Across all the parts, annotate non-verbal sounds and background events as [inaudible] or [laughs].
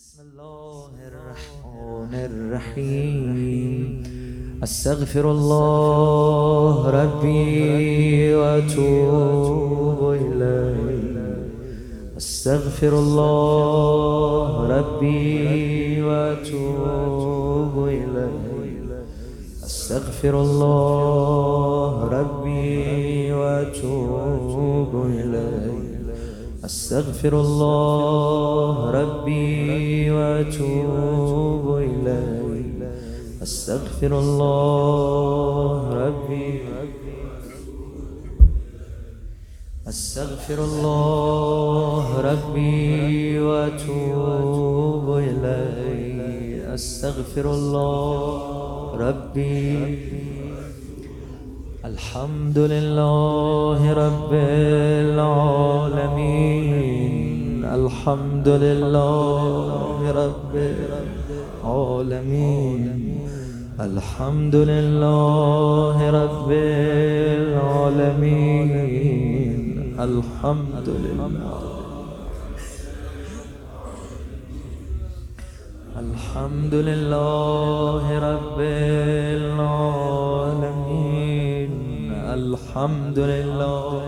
بسم الله الرحمن الرحيم. أستغفر الله ربي وأتوب إليه. أستغفر الله ربي وأتوب إليه. أستغفر الله ربي وأتوب أستغفر الله ربي وأتوب إليه. أستغفر الله ربي. أستغفر الله ربي وأتوب إليه. أستغفر الله ربي. الحمد لله رب العالمين. الحمد لله رب العالمين. الحمد لله رب العالمين. الحمد لله الحمد لله رب العالمين. الحمد لله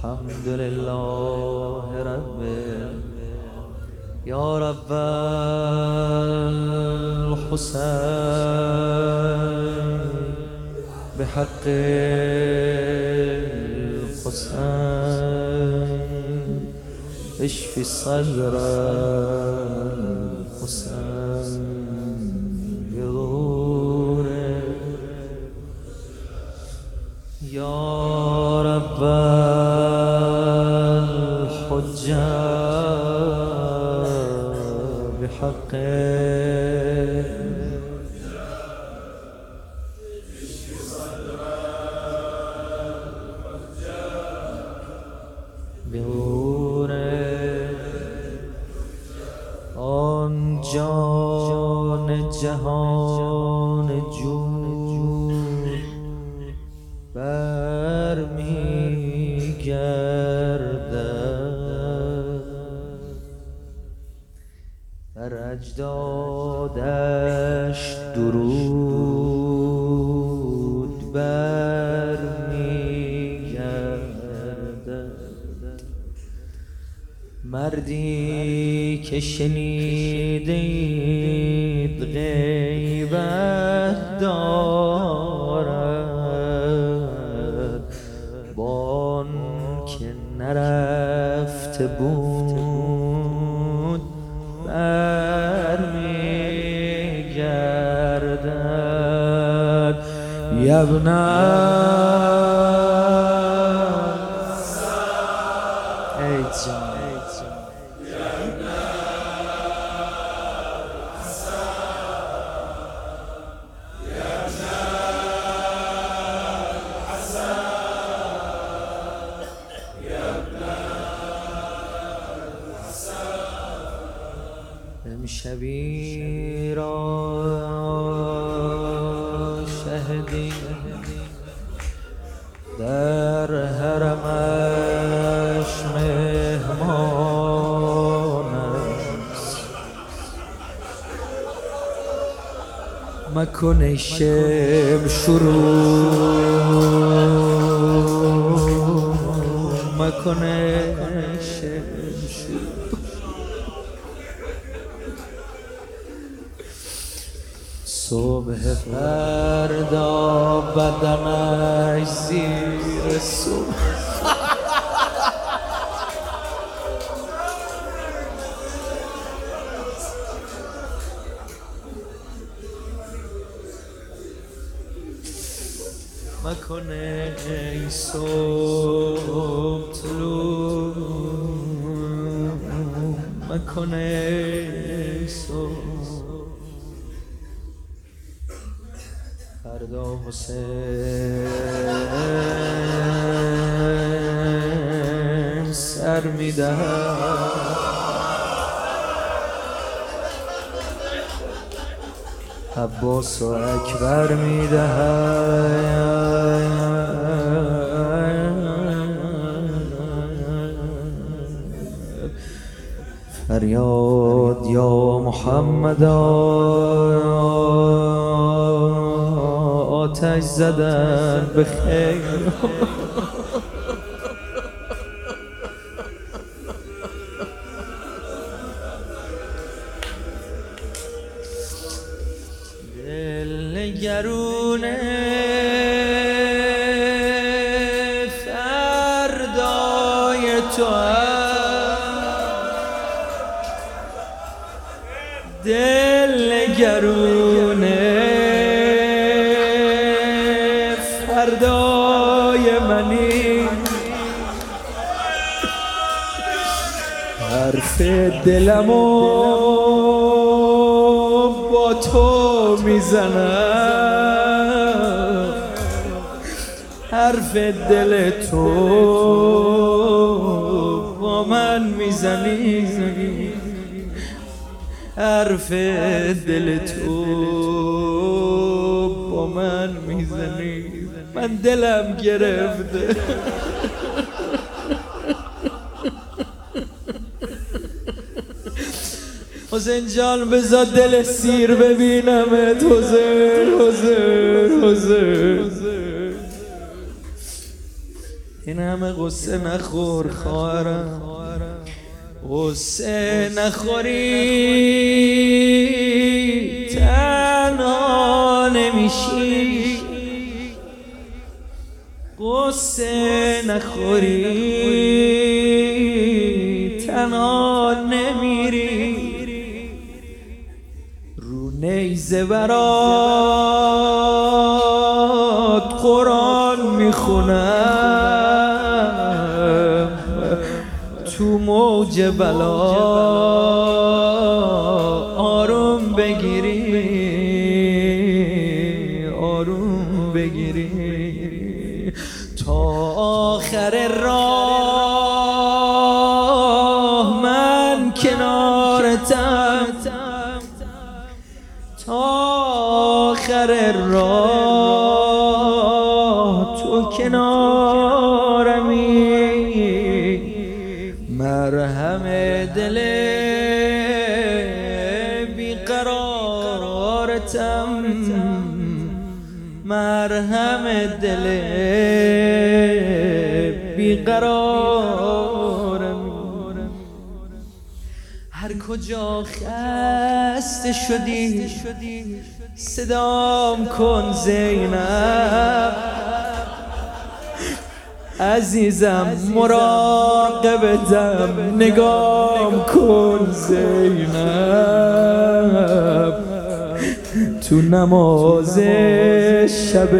الحمد لله رب يا رب الحسين بحق الحسين اشفي صدر الحسين. که شنیدید غیبت دارد. بان که نرفته بود برمیگردد. یبنه امشبی را شهدی. در حرمش مهمان است. مکن شم شروع. مکن شم شروع. صبح فردا بدنش زیر صبح [laughs] مکنه ای صبح طلوع. مکنه ای صبح. فردا حسین. سر می‌دهد عباس و اکبر می‌دهد فریاد یا محمد آتش زدن. به خیر فردای منی. حرف دلمو با تو می‌زنم. حرف دل تو با من می‌زنی. حرف دل تو با من می‌زنی. من دلم گرفته. حسین جان بزا دل سیر ببینمت حسین حسین حسین. این همه قصه نخور خواهرم. قصه نخوری. نخوری. تنها نمیری. رو نیزه برات قرآن می‌خونم. تو موج بلا آروم بگیری راه تو کنارمی. مرهم دل بیقرارتم. مرهم دل بیقرارم. هر کجا خسته شدی صدام کن زینب. عزیزم مراقبتم نگام کن زینب. تو نماز شب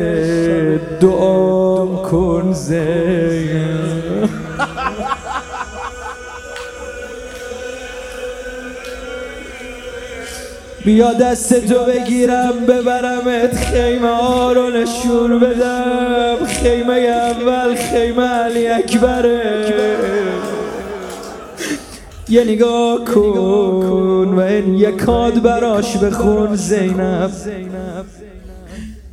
دعام کن زینب. بیا دست تو بگیرم ببرمت خیمه ها رو نشون بدم. خیمه اول خیمه علی اکبره یه نگاه کن و این یکاد براش بخون زینب.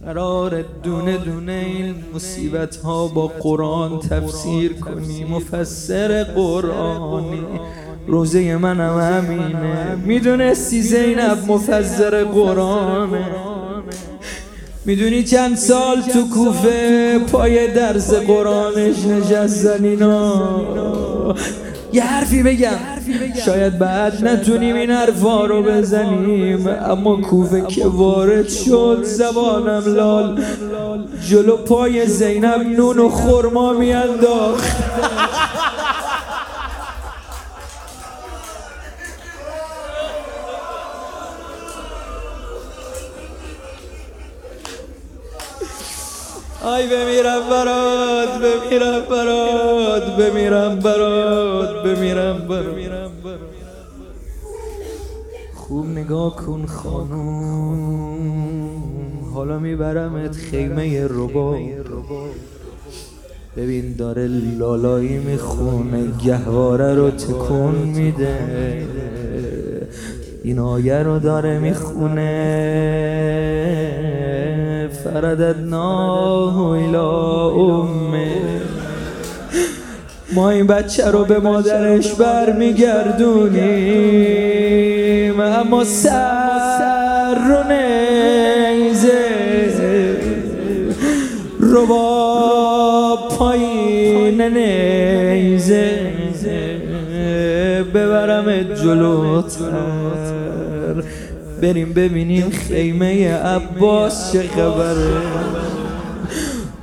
قرار دونه دونه این مصیبت ها با قرآن تفسیر کنی مفسر قرآنی. روزه منم همینه. می‌دونستی زینب مفسر قرآنه. می‌دونی چند سال تو کوفه پای درس قرآنش نشستن اینا یه حرفی بگم. شاید بعد نتونیم این حرفا رو بزنیم اما کوفه که وارد شد زبانم لال. جلو پای زینب نون و خورما میانداخت. آی بمیرم برات بمیرم برات بمیرم برات بمیرم برات. خوب نگاه کن خانوم حالا میبرمت خیمه ربا ببین داره لالایی می‌خونه گهواره رو تکون میده. این آیه رو داره می‌خونه. فرددناه الى امه. ما این بچه رو به مادرش برمیگردونیم اما سر رو نیزه. رو با پایین نیزه. ببرم جلوتر. بریم ببینیم خیمه عباس چه خبره.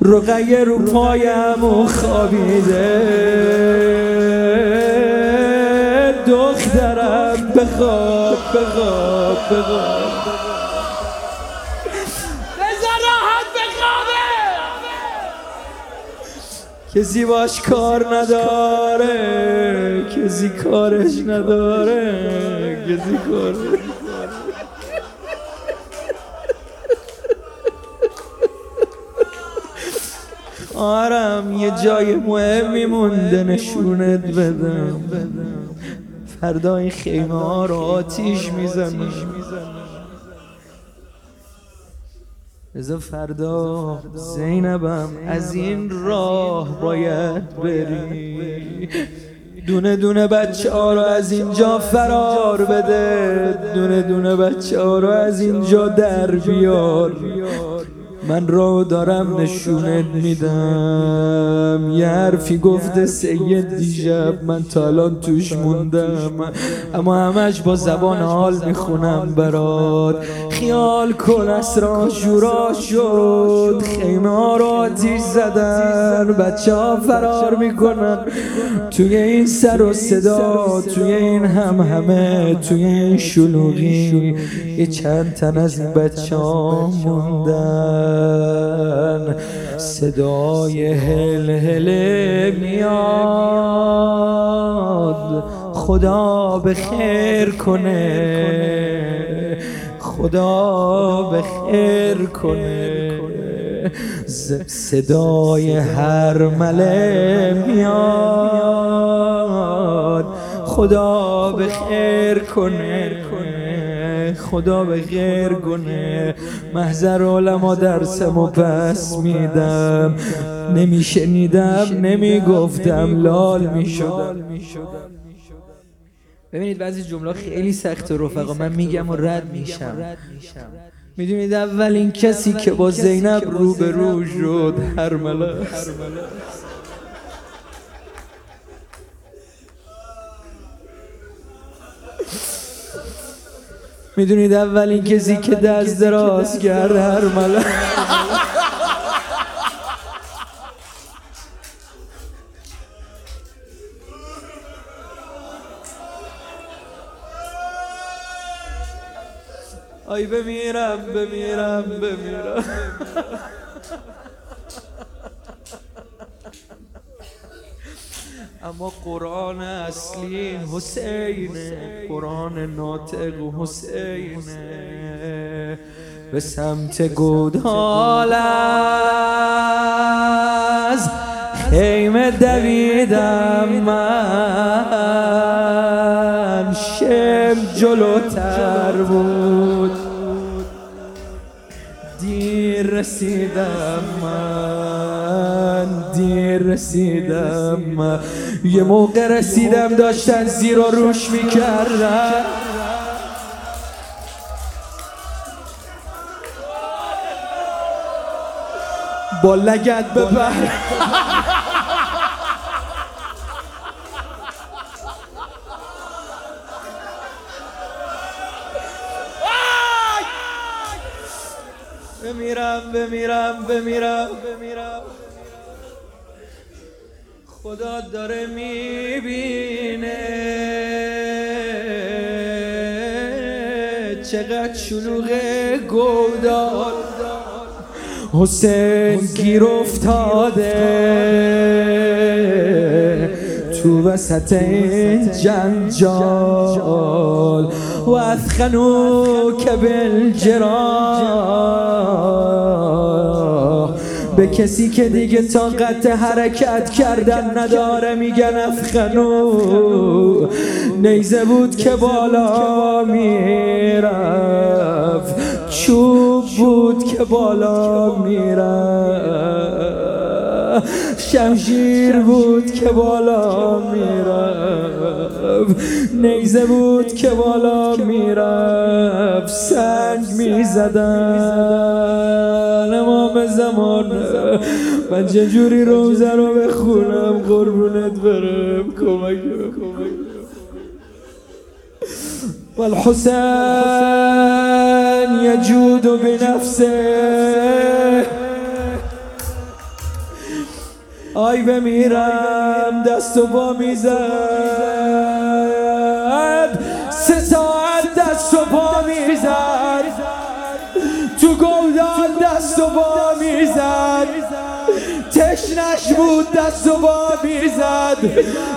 رقیه رو پایم و خوابیده. دخترم بخواب بخواب بخواب کسی باش کار نداره کسی کارش نداره کسی کار آرم یه جای مهمی مونده نشونت بدم. فردا این خیمه ها رو آتیش می‌زنم. ازا فردا زینبم از این راه باید بری. دونه دونه بچه ها رو از اینجا فرار بده. دونه دونه بچه ها رو از اینجا در بیار. من را دارم نشونت میدم. یه حرفی گفته سید دیشب. من تا الان توش موندم. اما همش با زبان حال می‌خونم برات. خیال کن اسرا شورا شد. خیمه ها رو آتیش زدن. بچه ها فرار می‌کنن. توی این سر و صدا توی این هم همه توی این شلوغی. یه چند تن از این بچه ها موندن. صدای هل هل میاد. خدا به خیر کنه. خدا به خیر کنه صدای هر مله میاد. خدا به خیر کنه. خدا به غیر گنه محضر علما درسم و پس میدم. نمیشنیدم نمی‌گفتم لال می‌شدم. ببینید بعضی جمله خیلی سخت رفقا. من میگم و رد میشم. می‌دونید اولین کسی که با زینب رو به رو شد هر می‌دونید اولین کسی که دست دراز کرد هر ملا آی بمیرم بمیرم بمیرم. اما قرآن اصلی حسینه قرآن ناطق حسینه به سمت گودال از خیمه دویدم من. شم جلوتر بود. دیر رسیدم من. دیر رسیدم. یه موقع رسیدم داشتن زیر و روش می‌کردن. با لگت ببر بمیرم بمیرم بمیرم بمیرم. خدا داره می‌بینه. چقدر شلوغ گودال. حسین گیر افتاده. تو وسط این جنجال و اثخنو که به کسی که دیگه طاقت حرکت کردن نداره میگن افخنو نیزه بود که بالا می‌رفت چوب بود که بالا می‌رفت شمشیر بود که بالا می‌رفت نیزه بود که بالا می‌رفت سنگ می‌زدن. امام زمان. من چجوری روزه رو بخونم؟ قربونت برم. کمک والحسين يجود بنفسه. آی بمیرم دست و با می‌زد. سه ساعت دست و با بود دست و با می‌زد.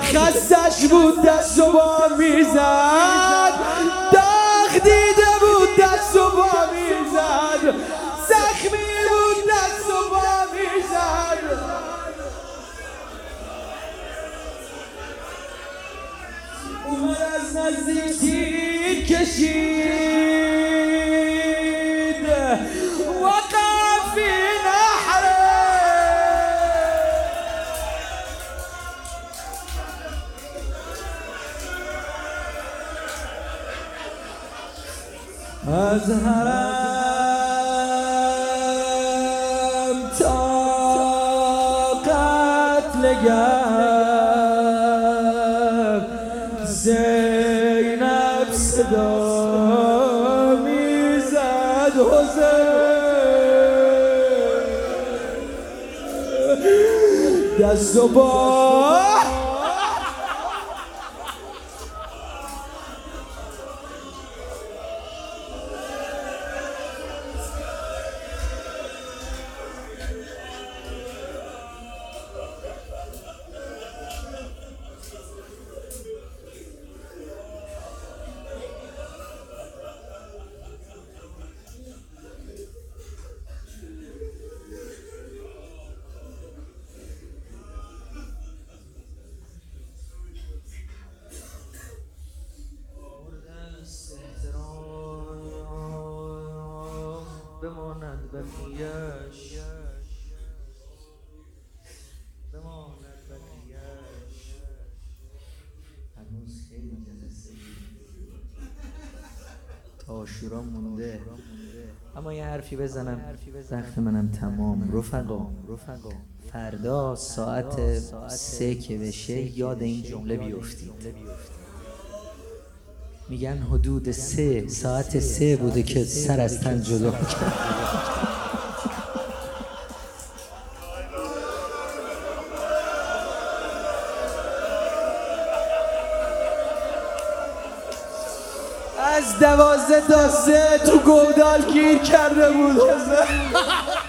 خستش بود دست و با می‌زد. داغ دیده بود دست و با می‌زد. زخمی بود دست و با می‌زد. اومد از نزدیک کشید. صدا می‌زد حسین دست و بماند بقیهش بماند بقیهش هنوز خیلی جلسه تا شورا مونده. اما یه حرفی بزنم. وقت منم تمام. رفقا. رفقا. فردا ساعت سه که بشه یاد این جمله بیفتید. میگن حدود سه ساعت سه بوده که سر از تن جدا کرد از دوازده تا سه تو گودال گیر کرده بود. [laughs]